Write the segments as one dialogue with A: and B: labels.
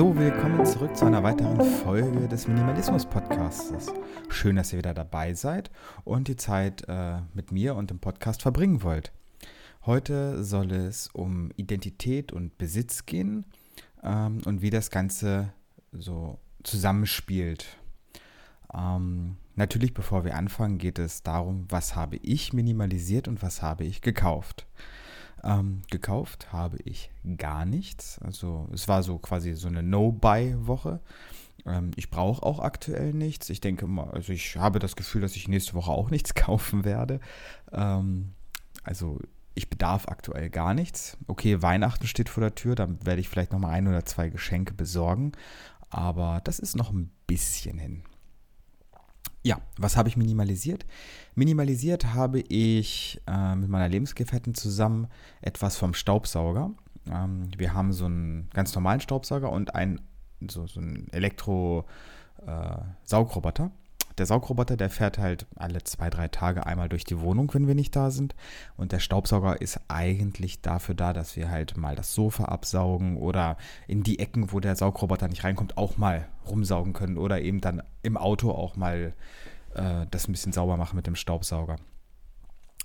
A: So, willkommen zurück zu einer weiteren Folge des Minimalismus-Podcasts. Schön, dass ihr wieder dabei seid und die Zeit äh, mit mir und dem Podcast verbringen wollt. Heute soll es um Identität und Besitz gehen ähm, und wie das Ganze so zusammenspielt. Ähm, natürlich, bevor wir anfangen, geht es darum, was habe ich minimalisiert und was habe ich gekauft. Ähm, gekauft habe ich gar nichts. Also es war so quasi so eine No-Buy-Woche. Ähm, ich brauche auch aktuell nichts. Ich denke mal, also ich habe das Gefühl, dass ich nächste Woche auch nichts kaufen werde. Ähm, also ich bedarf aktuell gar nichts. Okay, Weihnachten steht vor der Tür, dann werde ich vielleicht noch mal ein oder zwei Geschenke besorgen. Aber das ist noch ein bisschen hin. Ja, was habe ich minimalisiert? Minimalisiert habe ich äh, mit meiner Lebensgefährtin zusammen etwas vom Staubsauger. Ähm, wir haben so einen ganz normalen Staubsauger und einen, so, so einen Elektro-Saugroboter. Äh, der Saugroboter, der fährt halt alle zwei, drei Tage einmal durch die Wohnung, wenn wir nicht da sind. Und der Staubsauger ist eigentlich dafür da, dass wir halt mal das Sofa absaugen oder in die Ecken, wo der Saugroboter nicht reinkommt, auch mal rumsaugen können oder eben dann im Auto auch mal äh, das ein bisschen sauber machen mit dem Staubsauger.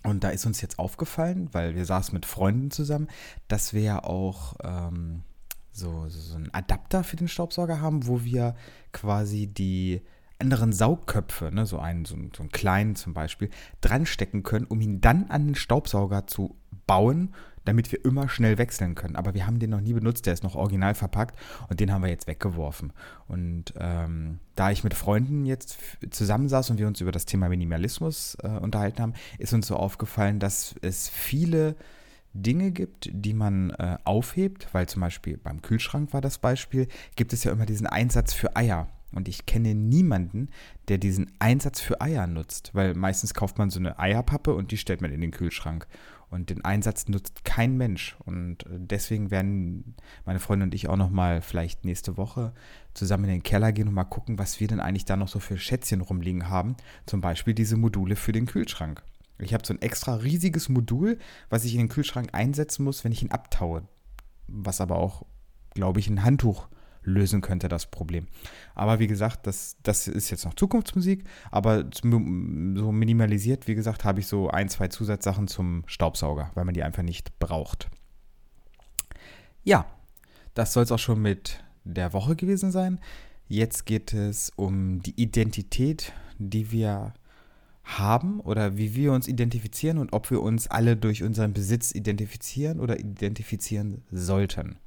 A: Und da ist uns jetzt aufgefallen, weil wir saßen mit Freunden zusammen, dass wir ja auch ähm, so, so einen Adapter für den Staubsauger haben, wo wir quasi die anderen Saugköpfe, ne, so, einen, so, so einen kleinen zum Beispiel, dranstecken können, um ihn dann an den Staubsauger zu bauen, damit wir immer schnell wechseln können. Aber wir haben den noch nie benutzt, der ist noch original verpackt und den haben wir jetzt weggeworfen. Und ähm, da ich mit Freunden jetzt zusammensaß und wir uns über das Thema Minimalismus äh, unterhalten haben, ist uns so aufgefallen, dass es viele Dinge gibt, die man äh, aufhebt, weil zum Beispiel beim Kühlschrank war das Beispiel, gibt es ja immer diesen Einsatz für Eier. Und ich kenne niemanden, der diesen Einsatz für Eier nutzt, weil meistens kauft man so eine Eierpappe und die stellt man in den Kühlschrank. Und den Einsatz nutzt kein Mensch. Und deswegen werden meine Freundin und ich auch noch mal vielleicht nächste Woche zusammen in den Keller gehen und mal gucken, was wir denn eigentlich da noch so für Schätzchen rumliegen haben. Zum Beispiel diese Module für den Kühlschrank. Ich habe so ein extra riesiges Modul, was ich in den Kühlschrank einsetzen muss, wenn ich ihn abtaue. Was aber auch, glaube ich, ein Handtuch lösen könnte, das Problem. Aber wie gesagt, das, das ist jetzt noch Zukunftsmusik, aber so minimalisiert, wie gesagt, habe ich so ein, zwei Zusatzsachen zum Staubsauger, weil man die einfach nicht braucht. Ja, das soll es auch schon mit der Woche gewesen sein. Jetzt geht es um die Identität, die wir haben oder wie wir uns identifizieren und ob wir uns alle durch unseren Besitz identifizieren oder identifizieren sollten.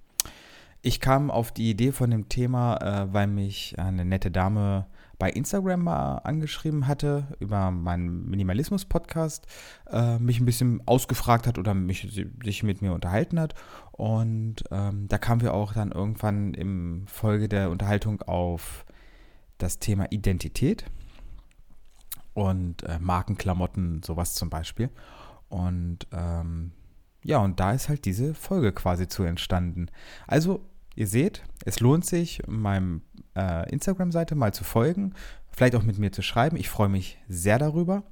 A: Ich kam auf die Idee von dem Thema, äh, weil mich eine nette Dame bei Instagram mal angeschrieben hatte über meinen Minimalismus-Podcast, äh, mich ein bisschen ausgefragt hat oder mich, sich mit mir unterhalten hat. Und ähm, da kamen wir auch dann irgendwann im Folge der Unterhaltung auf das Thema Identität und äh, Markenklamotten, sowas zum Beispiel. Und ähm, ja, und da ist halt diese Folge quasi zu entstanden. Also, ihr seht, es lohnt sich, meinem äh, Instagram-Seite mal zu folgen, vielleicht auch mit mir zu schreiben. Ich freue mich sehr darüber.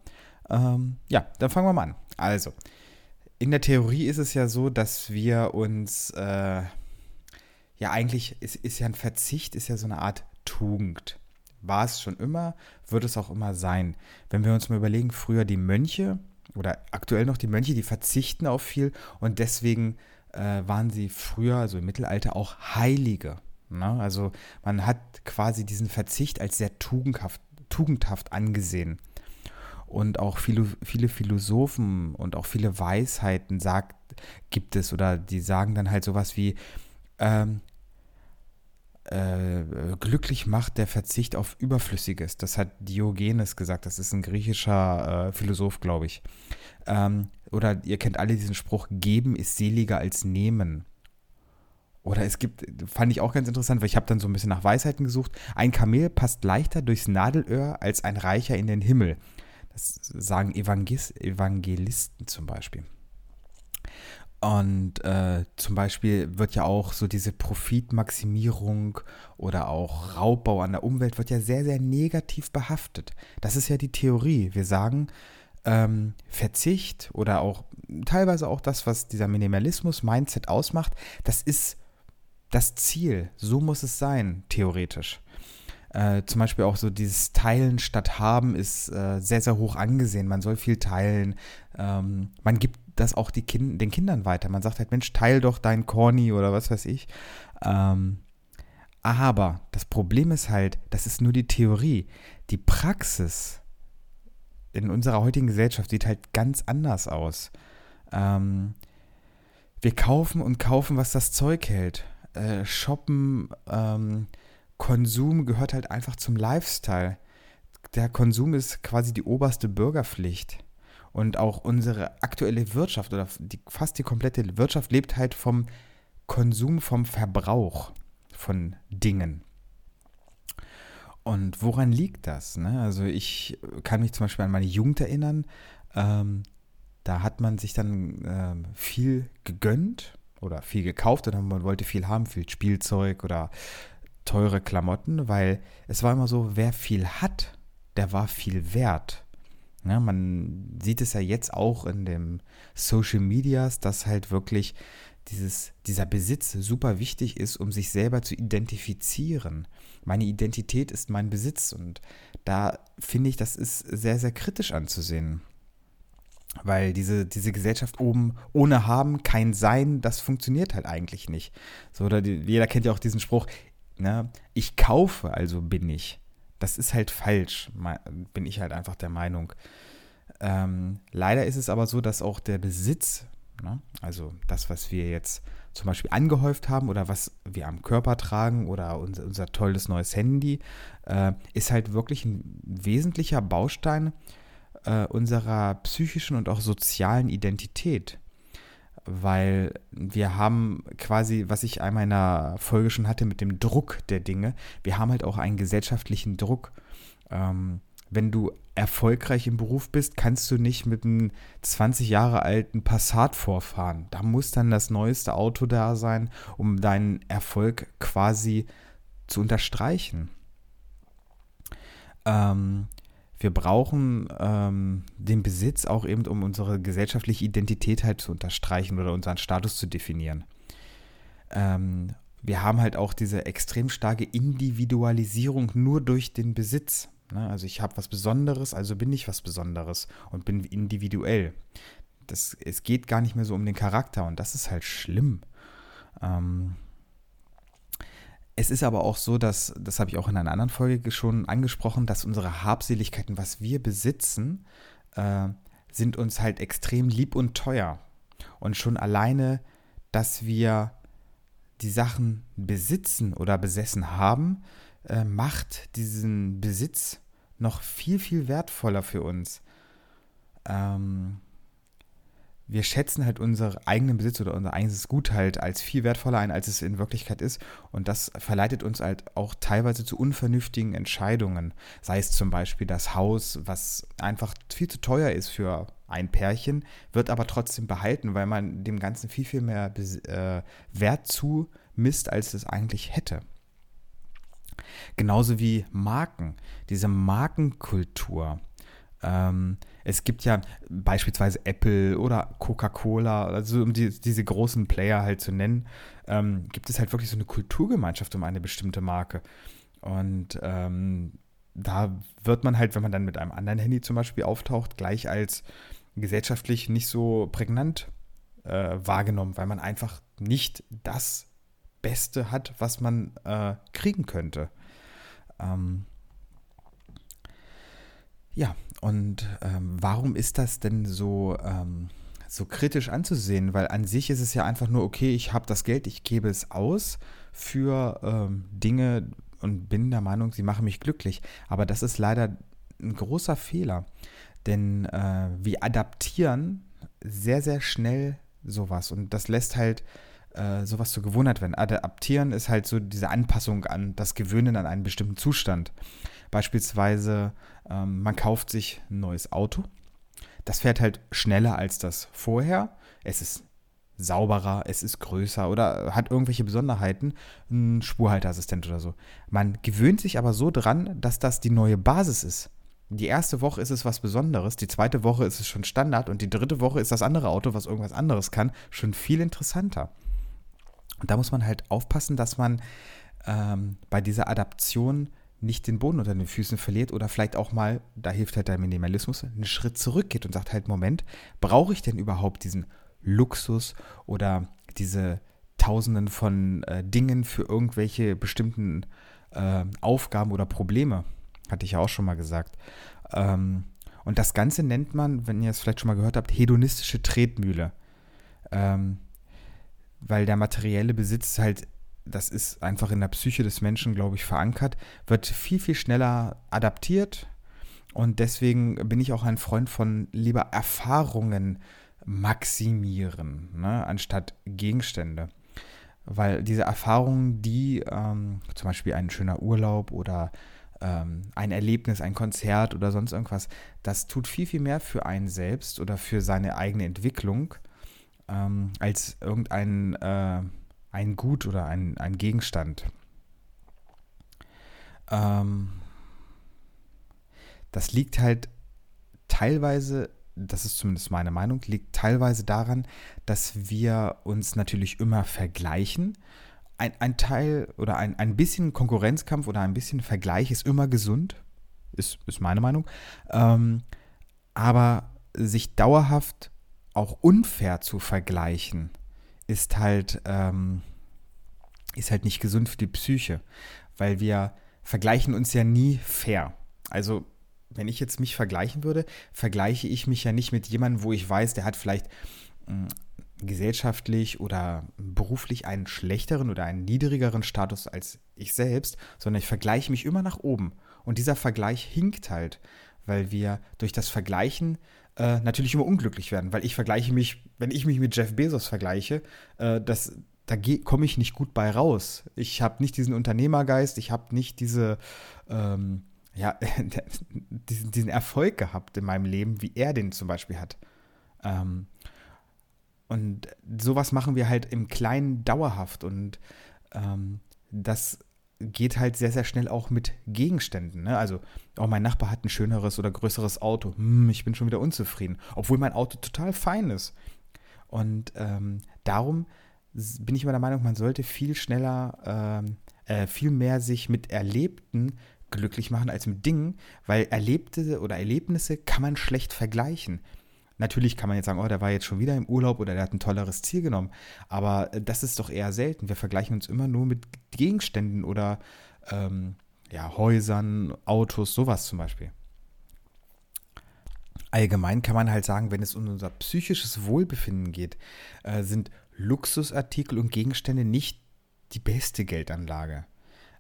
A: Ähm, ja, dann fangen wir mal an. Also, in der Theorie ist es ja so, dass wir uns, äh, ja, eigentlich ist, ist ja ein Verzicht, ist ja so eine Art Tugend. War es schon immer, wird es auch immer sein. Wenn wir uns mal überlegen, früher die Mönche, oder aktuell noch die Mönche, die verzichten auf viel und deswegen äh, waren sie früher, also im Mittelalter, auch Heilige. Ne? Also man hat quasi diesen Verzicht als sehr tugendhaft, tugendhaft angesehen. Und auch viele, viele Philosophen und auch viele Weisheiten sagt, gibt es oder die sagen dann halt sowas wie, ähm, äh, glücklich macht der Verzicht auf Überflüssiges. Das hat Diogenes gesagt. Das ist ein griechischer äh, Philosoph, glaube ich. Ähm, oder ihr kennt alle diesen Spruch, geben ist seliger als nehmen. Oder es gibt, fand ich auch ganz interessant, weil ich habe dann so ein bisschen nach Weisheiten gesucht. Ein Kamel passt leichter durchs Nadelöhr als ein Reicher in den Himmel. Das sagen Evangelisten zum Beispiel. Und äh, zum Beispiel wird ja auch so diese Profitmaximierung oder auch Raubbau an der Umwelt wird ja sehr, sehr negativ behaftet. Das ist ja die Theorie. Wir sagen, ähm, Verzicht oder auch teilweise auch das, was dieser Minimalismus-Mindset ausmacht, das ist, das Ziel. So muss es sein, theoretisch. Äh, zum Beispiel auch so dieses Teilen statt Haben ist äh, sehr, sehr hoch angesehen. Man soll viel teilen. Ähm, man gibt das auch kind, den Kindern weiter. Man sagt halt, Mensch, teil doch dein Corny oder was weiß ich. Ähm, aber das Problem ist halt, das ist nur die Theorie. Die Praxis in unserer heutigen Gesellschaft sieht halt ganz anders aus. Ähm, wir kaufen und kaufen, was das Zeug hält. Äh, shoppen, ähm, Konsum gehört halt einfach zum Lifestyle. Der Konsum ist quasi die oberste Bürgerpflicht. Und auch unsere aktuelle Wirtschaft oder die, fast die komplette Wirtschaft lebt halt vom Konsum, vom Verbrauch von Dingen. Und woran liegt das? Ne? Also ich kann mich zum Beispiel an meine Jugend erinnern. Ähm, da hat man sich dann ähm, viel gegönnt oder viel gekauft oder man wollte viel haben, viel Spielzeug oder teure Klamotten, weil es war immer so, wer viel hat, der war viel wert. Ja, man sieht es ja jetzt auch in den Social Medias, dass halt wirklich dieses, dieser Besitz super wichtig ist, um sich selber zu identifizieren. Meine Identität ist mein Besitz und da finde ich, das ist sehr, sehr kritisch anzusehen. Weil diese, diese Gesellschaft oben ohne Haben kein Sein, das funktioniert halt eigentlich nicht. So, oder die, jeder kennt ja auch diesen Spruch, ne, ich kaufe, also bin ich. Das ist halt falsch, bin ich halt einfach der Meinung. Ähm, leider ist es aber so, dass auch der Besitz, ne, also das, was wir jetzt zum Beispiel angehäuft haben oder was wir am Körper tragen oder unser, unser tolles neues Handy, äh, ist halt wirklich ein wesentlicher Baustein äh, unserer psychischen und auch sozialen Identität weil wir haben quasi, was ich einmal in einer Folge schon hatte mit dem Druck der Dinge, wir haben halt auch einen gesellschaftlichen Druck. Ähm, wenn du erfolgreich im Beruf bist, kannst du nicht mit einem 20 Jahre alten Passat vorfahren. Da muss dann das neueste Auto da sein, um deinen Erfolg quasi zu unterstreichen. Ähm, wir brauchen ähm, den Besitz auch eben, um unsere gesellschaftliche Identität halt zu unterstreichen oder unseren Status zu definieren. Ähm, wir haben halt auch diese extrem starke Individualisierung nur durch den Besitz. Ne? Also ich habe was Besonderes, also bin ich was Besonderes und bin individuell. Das, es geht gar nicht mehr so um den Charakter und das ist halt schlimm. Ähm, es ist aber auch so, dass, das habe ich auch in einer anderen Folge schon angesprochen, dass unsere Habseligkeiten, was wir besitzen, äh, sind uns halt extrem lieb und teuer. Und schon alleine, dass wir die Sachen besitzen oder besessen haben, äh, macht diesen Besitz noch viel, viel wertvoller für uns. Ähm, wir schätzen halt unseren eigenen Besitz oder unser eigenes Gut halt als viel wertvoller ein, als es in Wirklichkeit ist. Und das verleitet uns halt auch teilweise zu unvernünftigen Entscheidungen. Sei es zum Beispiel das Haus, was einfach viel zu teuer ist für ein Pärchen, wird aber trotzdem behalten, weil man dem Ganzen viel, viel mehr äh, Wert zumisst, als es eigentlich hätte. Genauso wie Marken, diese Markenkultur. Ähm, es gibt ja beispielsweise Apple oder Coca-Cola, also um die, diese großen Player halt zu nennen, ähm, gibt es halt wirklich so eine Kulturgemeinschaft um eine bestimmte Marke. Und ähm, da wird man halt, wenn man dann mit einem anderen Handy zum Beispiel auftaucht, gleich als gesellschaftlich nicht so prägnant äh, wahrgenommen, weil man einfach nicht das Beste hat, was man äh, kriegen könnte. Ähm, ja, und ähm, warum ist das denn so, ähm, so kritisch anzusehen? Weil an sich ist es ja einfach nur, okay, ich habe das Geld, ich gebe es aus für ähm, Dinge und bin der Meinung, sie machen mich glücklich. Aber das ist leider ein großer Fehler. Denn äh, wir adaptieren sehr, sehr schnell sowas. Und das lässt halt äh, sowas zur Gewohnheit werden. Adaptieren ist halt so diese Anpassung an das Gewöhnen an einen bestimmten Zustand. Beispielsweise, ähm, man kauft sich ein neues Auto. Das fährt halt schneller als das vorher. Es ist sauberer, es ist größer oder hat irgendwelche Besonderheiten, ein Spurhalteassistent oder so. Man gewöhnt sich aber so dran, dass das die neue Basis ist. Die erste Woche ist es was Besonderes, die zweite Woche ist es schon Standard und die dritte Woche ist das andere Auto, was irgendwas anderes kann, schon viel interessanter. Und da muss man halt aufpassen, dass man ähm, bei dieser Adaption nicht den Boden unter den Füßen verliert oder vielleicht auch mal, da hilft halt der Minimalismus, einen Schritt zurückgeht und sagt halt, Moment, brauche ich denn überhaupt diesen Luxus oder diese Tausenden von äh, Dingen für irgendwelche bestimmten äh, Aufgaben oder Probleme? Hatte ich ja auch schon mal gesagt. Ähm, und das Ganze nennt man, wenn ihr es vielleicht schon mal gehört habt, hedonistische Tretmühle. Ähm, weil der materielle Besitz halt das ist einfach in der Psyche des Menschen, glaube ich, verankert, wird viel, viel schneller adaptiert. Und deswegen bin ich auch ein Freund von lieber Erfahrungen maximieren, ne, anstatt Gegenstände. Weil diese Erfahrungen, die ähm, zum Beispiel ein schöner Urlaub oder ähm, ein Erlebnis, ein Konzert oder sonst irgendwas, das tut viel, viel mehr für einen selbst oder für seine eigene Entwicklung ähm, als irgendein äh, ein Gut oder ein, ein Gegenstand. Ähm, das liegt halt teilweise, das ist zumindest meine Meinung, liegt teilweise daran, dass wir uns natürlich immer vergleichen. Ein, ein Teil oder ein, ein bisschen Konkurrenzkampf oder ein bisschen Vergleich ist immer gesund, ist, ist meine Meinung. Ähm, aber sich dauerhaft auch unfair zu vergleichen, ist halt, ähm, ist halt nicht gesund für die Psyche, weil wir vergleichen uns ja nie fair. Also wenn ich jetzt mich vergleichen würde, vergleiche ich mich ja nicht mit jemandem, wo ich weiß, der hat vielleicht mh, hm, gesellschaftlich oder beruflich einen schlechteren oder einen niedrigeren Status als ich selbst, sondern ich vergleiche mich immer nach oben. Und dieser Vergleich hinkt halt, weil wir durch das Vergleichen äh, natürlich immer unglücklich werden, weil ich vergleiche mich, wenn ich mich mit Jeff Bezos vergleiche, äh, das, da komme ich nicht gut bei raus. Ich habe nicht diesen Unternehmergeist, ich habe nicht diese, ähm, ja, diesen, diesen, Erfolg gehabt in meinem Leben, wie er den zum Beispiel hat. Ähm, und sowas machen wir halt im Kleinen dauerhaft und ähm, das geht halt sehr, sehr schnell auch mit Gegenständen. Ne? Also, oh, mein Nachbar hat ein schöneres oder größeres Auto. Hm, ich bin schon wieder unzufrieden, obwohl mein Auto total fein ist. Und ähm, darum bin ich immer der Meinung, man sollte viel schneller, äh, äh, viel mehr sich mit Erlebten glücklich machen als mit Dingen, weil Erlebte oder Erlebnisse kann man schlecht vergleichen. Natürlich kann man jetzt sagen, oh, der war jetzt schon wieder im Urlaub oder der hat ein tolleres Ziel genommen. Aber äh, das ist doch eher selten. Wir vergleichen uns immer nur mit Gegenständen oder ähm, ja, Häusern, Autos, sowas zum Beispiel. Allgemein kann man halt sagen, wenn es um unser psychisches Wohlbefinden geht, äh, sind Luxusartikel und Gegenstände nicht die beste Geldanlage.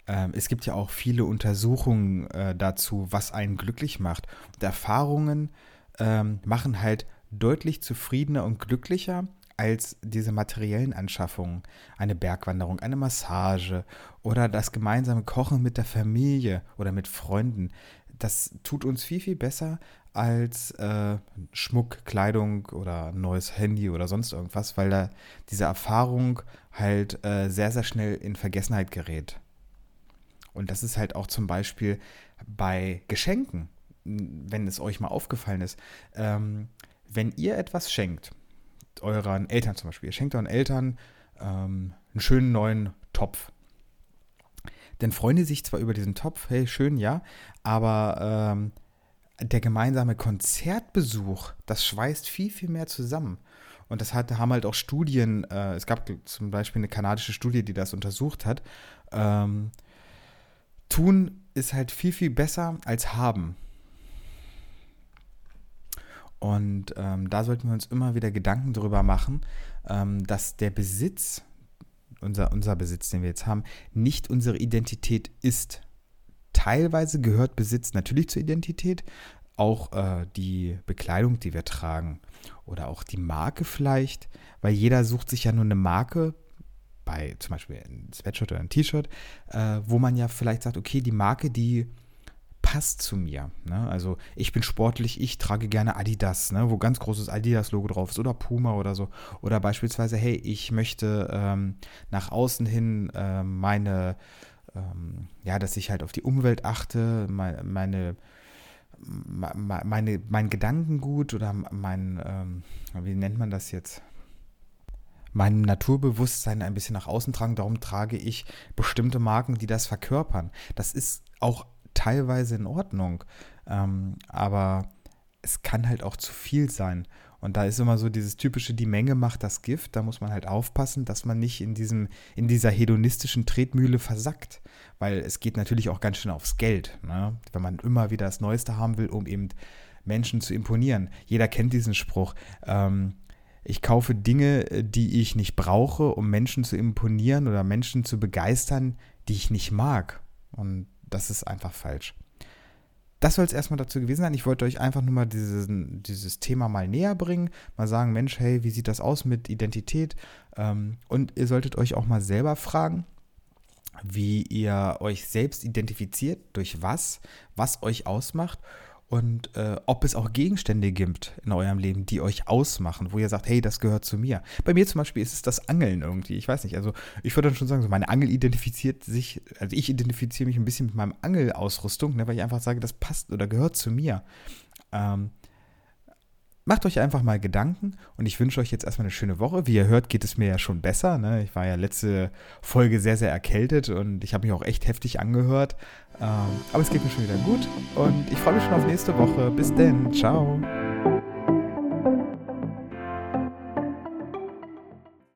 A: Ähm, es gibt ja auch viele Untersuchungen äh, dazu, was einen glücklich macht. Und Erfahrungen ähm, machen halt deutlich zufriedener und glücklicher als diese materiellen Anschaffungen. Eine Bergwanderung, eine Massage oder das gemeinsame Kochen mit der Familie oder mit Freunden. Das tut uns viel, viel besser als äh, Schmuck, Kleidung oder neues Handy oder sonst irgendwas, weil da diese Erfahrung halt äh, sehr, sehr schnell in Vergessenheit gerät. Und das ist halt auch zum Beispiel bei Geschenken, wenn es euch mal aufgefallen ist, ähm, wenn ihr etwas schenkt, euren Eltern zum Beispiel, ihr schenkt euren Eltern ähm, einen schönen neuen Topf, dann freuen die sich zwar über diesen Topf, hey, schön, ja, aber ähm, der gemeinsame Konzertbesuch, das schweißt viel, viel mehr zusammen. Und das hat, haben halt auch Studien, äh, es gab zum Beispiel eine kanadische Studie, die das untersucht hat. Ähm, tun ist halt viel, viel besser als haben. Und ähm, da sollten wir uns immer wieder Gedanken darüber machen, ähm, dass der Besitz, unser, unser Besitz, den wir jetzt haben, nicht unsere Identität ist. Teilweise gehört Besitz natürlich zur Identität, auch äh, die Bekleidung, die wir tragen oder auch die Marke vielleicht, weil jeder sucht sich ja nur eine Marke, bei zum Beispiel ein Sweatshirt oder ein T-Shirt, äh, wo man ja vielleicht sagt, okay, die Marke, die passt zu mir. Ne? Also ich bin sportlich, ich trage gerne Adidas, ne? wo ganz großes Adidas-Logo drauf ist oder Puma oder so. Oder beispielsweise, hey, ich möchte ähm, nach außen hin äh, meine ähm, ja, dass ich halt auf die Umwelt achte, meine, meine, meine mein Gedankengut oder mein, ähm, wie nennt man das jetzt? meinem Naturbewusstsein ein bisschen nach außen tragen. Darum trage ich bestimmte Marken, die das verkörpern. Das ist auch teilweise in Ordnung. Ähm, aber es kann halt auch zu viel sein. Und da ist immer so dieses typische, die Menge macht das Gift. Da muss man halt aufpassen, dass man nicht in, diesem, in dieser hedonistischen Tretmühle versackt. Weil es geht natürlich auch ganz schön aufs Geld. Ne? Wenn man immer wieder das Neueste haben will, um eben Menschen zu imponieren. Jeder kennt diesen Spruch. Ähm, ich kaufe Dinge, die ich nicht brauche, um Menschen zu imponieren oder Menschen zu begeistern, die ich nicht mag. Und das ist einfach falsch das soll es erstmal dazu gewesen sein. Ich wollte euch einfach nur mal dieses, dieses Thema mal näher bringen, mal sagen, Mensch, hey, wie sieht das aus mit Identität? Ähm, und ihr solltet euch auch mal selber fragen, wie ihr euch selbst identifiziert, durch was, was euch ausmacht und äh, ob es auch Gegenstände gibt in eurem Leben, die euch ausmachen, wo ihr sagt, hey, das gehört zu mir. Bei mir zum Beispiel ist es das Angeln irgendwie. Ich weiß nicht, also ich würde dann schon sagen, so meine Angel identifiziert sich, also ich identifiziere mich ein bisschen mit meinem Angelausrüstung, ne, weil ich einfach sage, das passt oder gehört zu mir. Ähm, macht euch einfach mal Gedanken und ich wünsche euch jetzt erstmal eine schöne Woche. Wie ihr hört, geht es mir ja schon besser. Ne? Ich war ja letzte Folge sehr, sehr erkältet und ich habe mich auch echt heftig angehört. Ähm, aber es geht mir schon wieder gut und ich freue mich schon auf nächste Woche. Bis denn. Ciao.